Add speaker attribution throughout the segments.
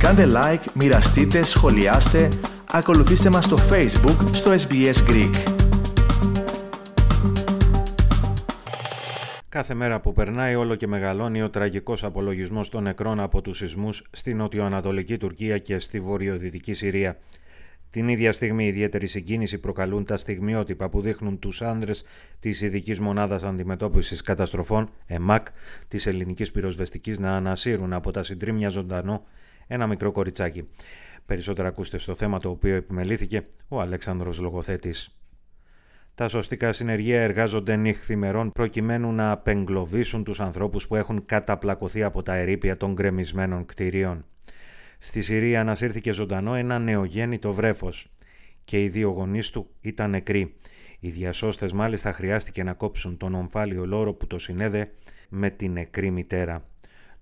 Speaker 1: Κάντε like, μοιραστείτε, σχολιάστε, ακολουθήστε μας στο Facebook, στο SBS Greek.
Speaker 2: Κάθε μέρα που περνάει όλο και μεγαλώνει ο τραγικός απολογισμός των νεκρών από τους σεισμούς στη νοτιοανατολική Τουρκία και στη βορειοδυτική Συρία. Την ίδια στιγμή ιδιαίτερη συγκίνηση προκαλούν τα στιγμιότυπα που δείχνουν τους άνδρες της ειδικής Μονάδας Αντιμετώπισης Καταστροφών, ΕΜΑΚ, της ελληνικής πυροσβεστικής να ανασύρουν από τα συντρίμια ζωντανό ένα μικρό κοριτσάκι. Περισσότερα ακούστε στο θέμα το οποίο επιμελήθηκε ο Αλέξανδρος Λογοθέτης. Τα σωστικά συνεργεία εργάζονται νύχθημερών προκειμένου να απεγκλωβίσουν τους ανθρώπους που έχουν καταπλακωθεί από τα ερήπια των γκρεμισμένων κτηρίων. Στη Συρία ανασύρθηκε ζωντανό ένα νεογέννητο βρέφος και οι δύο γονείς του ήταν νεκροί. Οι διασώστες μάλιστα χρειάστηκε να κόψουν τον ομφάλιο λόρο που το συνέδε με την νεκρή μητέρα.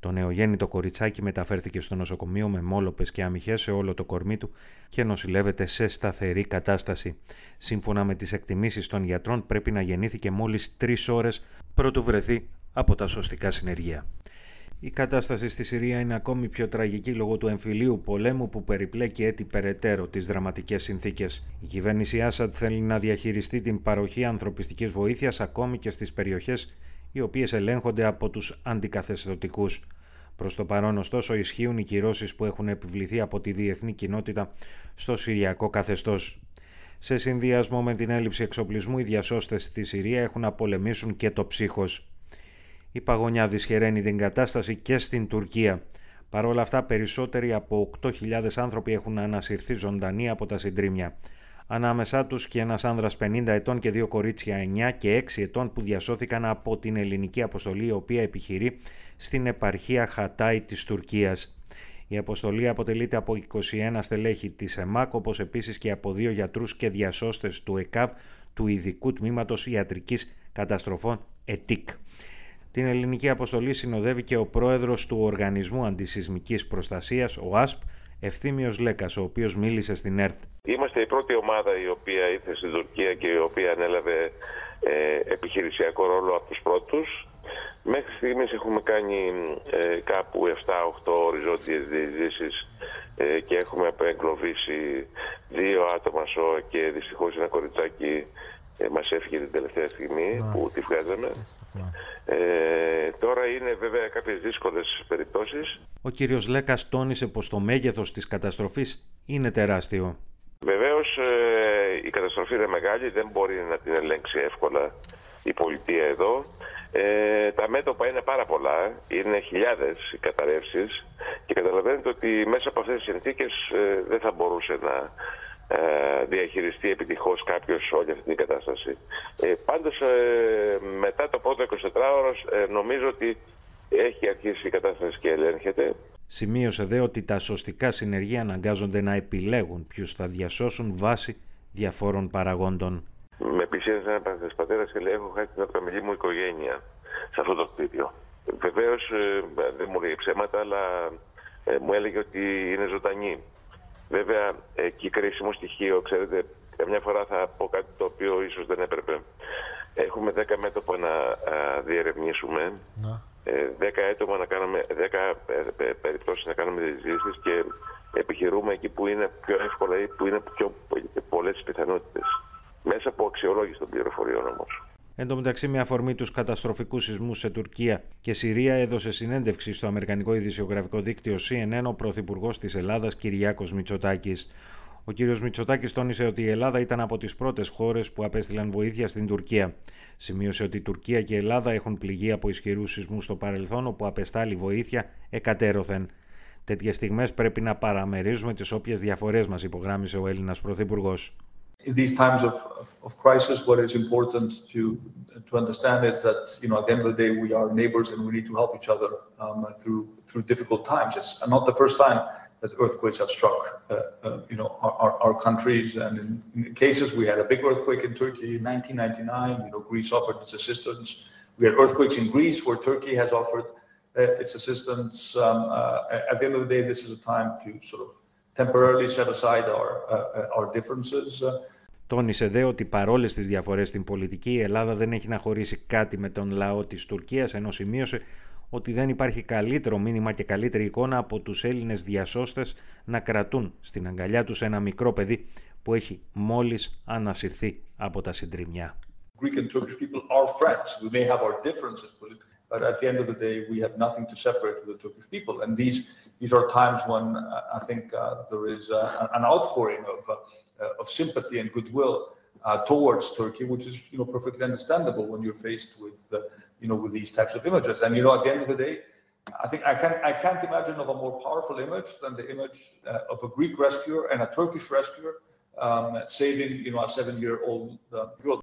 Speaker 2: Το νεογέννητο κοριτσάκι μεταφέρθηκε στο νοσοκομείο με μόλοπες και αμυχές σε όλο το κορμί του και νοσηλεύεται σε σταθερή κατάσταση. Σύμφωνα με τις εκτιμήσεις των γιατρών πρέπει να γεννήθηκε μόλις τρεις ώρες πρωτού βρεθεί από τα σωστικά συνεργεία. Η κατάσταση στη Συρία είναι ακόμη πιο τραγική λόγω του εμφυλίου πολέμου που περιπλέκει έτσι περαιτέρω τις δραματικές συνθήκες. Η κυβέρνηση Άσαντ θέλει να διαχειριστεί την παροχή ανθρωπιστικής βοήθειας ακόμη και στις περιοχές οι οποίες ελέγχονται από τους αντικαθεστωτικούς. Προς το παρόν ωστόσο ισχύουν οι κυρώσεις που έχουν επιβληθεί από τη διεθνή κοινότητα στο Συριακό καθεστώς. Σε συνδυασμό με την έλλειψη εξοπλισμού οι διασώστες στη Συρία έχουν να πολεμήσουν και το ψύχος. Η παγωνιά δυσχεραίνει την κατάσταση και στην Τουρκία. Παρ' όλα αυτά, περισσότεροι από 8.000 άνθρωποι έχουν ανασυρθεί ζωντανοί από τα συντρίμια. Ανάμεσά τους και ένας άνδρας 50 ετών και δύο κορίτσια 9 και 6 ετών που διασώθηκαν από την ελληνική αποστολή η οποία επιχειρεί στην επαρχία Χατάι της Τουρκίας. Η αποστολή αποτελείται από 21 στελέχη της ΕΜΑΚ όπως επίσης και από δύο γιατρούς και διασώστες του ΕΚΑΒ του Ειδικού Τμήματος Ιατρικής Καταστροφών ΕΤΙΚ. Την ελληνική αποστολή συνοδεύει και ο πρόεδρος του Οργανισμού Αντισυσμικής Προστασίας, ο ΑΣΠ, Ευθύμιος Λέκας, ο οποίος μίλησε στην ΕΡΤ.
Speaker 3: Είμαστε η πρώτη ομάδα η οποία ήρθε στην Τουρκία και η οποία ανέλαβε ε, επιχειρησιακό ρόλο από τους πρώτους. Μέχρι στιγμής έχουμε κάνει ε, κάπου 7-8 οριζόντιες διεισδύσεις ε, και έχουμε απεγκλωβίσει δύο άτομα σώα και δυστυχώς ένα κοριτσάκι ε, μας έφυγε την τελευταία στιγμή που τη βγάζαμε. Ε, τώρα είναι βέβαια κάποιες δύσκολες περιπτώσεις.
Speaker 2: Ο κύριος Λέκας τόνισε πως το μέγεθος της καταστροφής είναι τεράστιο.
Speaker 3: Βεβαίως ε, η καταστροφή είναι μεγάλη, δεν μπορεί να την ελέγξει εύκολα η πολιτεία εδώ. Ε, τα μέτωπα είναι πάρα πολλά, είναι χιλιάδες οι καταρρεύσεις και καταλαβαίνετε ότι μέσα από αυτές τις συνθήκες ε, δεν θα μπορούσε να ε, διαχειριστεί επιτυχώς κάποιος όλη αυτή την κατάσταση. Ε, πάντως ε, μετά το πρώτο 24ωρο ε, νομίζω ότι έχει αρχίσει η κατάσταση και ελέγχεται.
Speaker 2: Σημείωσε δε ότι τα σωστικά συνεργεία αναγκάζονται να επιλέγουν ποιους θα διασώσουν βάσει διαφόρων παραγόντων.
Speaker 3: Με πλησίασε ένα πατέρας και λέει: Έχω χάσει την αποκαμιλή μου οικογένεια σε αυτό το κτίριο. Βεβαίως δεν μου λέει ψέματα, αλλά μου έλεγε ότι είναι ζωντανή. Βέβαια, εκεί κρίσιμο στοιχείο, ξέρετε, μια φορά θα πω κάτι το οποίο ίσως δεν έπρεπε. Έχουμε 10 μέτωπα να διερευνήσουμε, 10 άτομα να κάνουμε, 10 ε, ε, περιπτώσεις να κάνουμε συζητήσεις και επιχειρούμε εκεί που είναι πιο εύκολα ή που είναι πιο πολλές πιθανότητες. Μέσα από αξιολόγηση των πληροφοριών όμως.
Speaker 2: Εν τω μεταξύ, με αφορμή τους καταστροφικούς σεισμούς σε Τουρκία και Συρία, έδωσε συνέντευξη στο Αμερικανικό Ειδησιογραφικό Δίκτυο CNN ο Πρωθυπουργός της Ελλάδας Κυριάκος Μητσοτάκης. Ο κ. Μητσοτάκης τόνισε ότι η Ελλάδα ήταν από τις πρώτες χώρες που απέστειλαν βοήθεια στην Τουρκία. Σημείωσε ότι η Τουρκία και η Ελλάδα έχουν πληγεί από ισχυρούς σεισμούς στο παρελθόν, όπου απεστάλλει βοήθεια εκατέρωθεν. Τέτοιες στιγμές πρέπει να παραμερίζουμε τις όποιες διαφορές μας, υπογράμμισε ο Έλληνας Πρωθυπουργός.
Speaker 4: In these times of, of, crisis, what is important to to understand is that you know at the end of the day we are neighbors and we need to help each other um, through through difficult times. It's not the first time that earthquakes have struck uh, uh, you know our, our, our, countries, and in, in cases we had a big earthquake in Turkey in 1999. You know Greece offered its assistance. We had earthquakes in Greece where Turkey has offered uh, its assistance. Um, uh, at the end of the day, this is a time to sort of temporarily set aside our, uh, our differences.
Speaker 2: Τόνισε δε ότι παρόλες τις διαφορές στην πολιτική η Ελλάδα δεν έχει να χωρίσει κάτι με τον λαό της Τουρκίας ενώ σημείωσε ότι δεν υπάρχει καλύτερο μήνυμα και καλύτερη εικόνα από τους Έλληνες διασώστες να κρατούν στην αγκαλιά τους ένα μικρό παιδί που έχει μόλις ανασυρθεί από τα συντριμμιά.
Speaker 4: Greek and Turkish people are friends. We may have our differences politically, but at the end of the day, we have nothing to separate with the Turkish people. And these these are times when uh, I think uh, there is uh, an outpouring of uh, of sympathy and goodwill uh, towards Turkey, which is you know perfectly understandable when you're faced with uh, you know with these types of images. And you know, at the end of the day, I think I can't I can't imagine of a more powerful image than the image of a Greek rescuer and a Turkish rescuer um, saving you know a seven-year-old girl.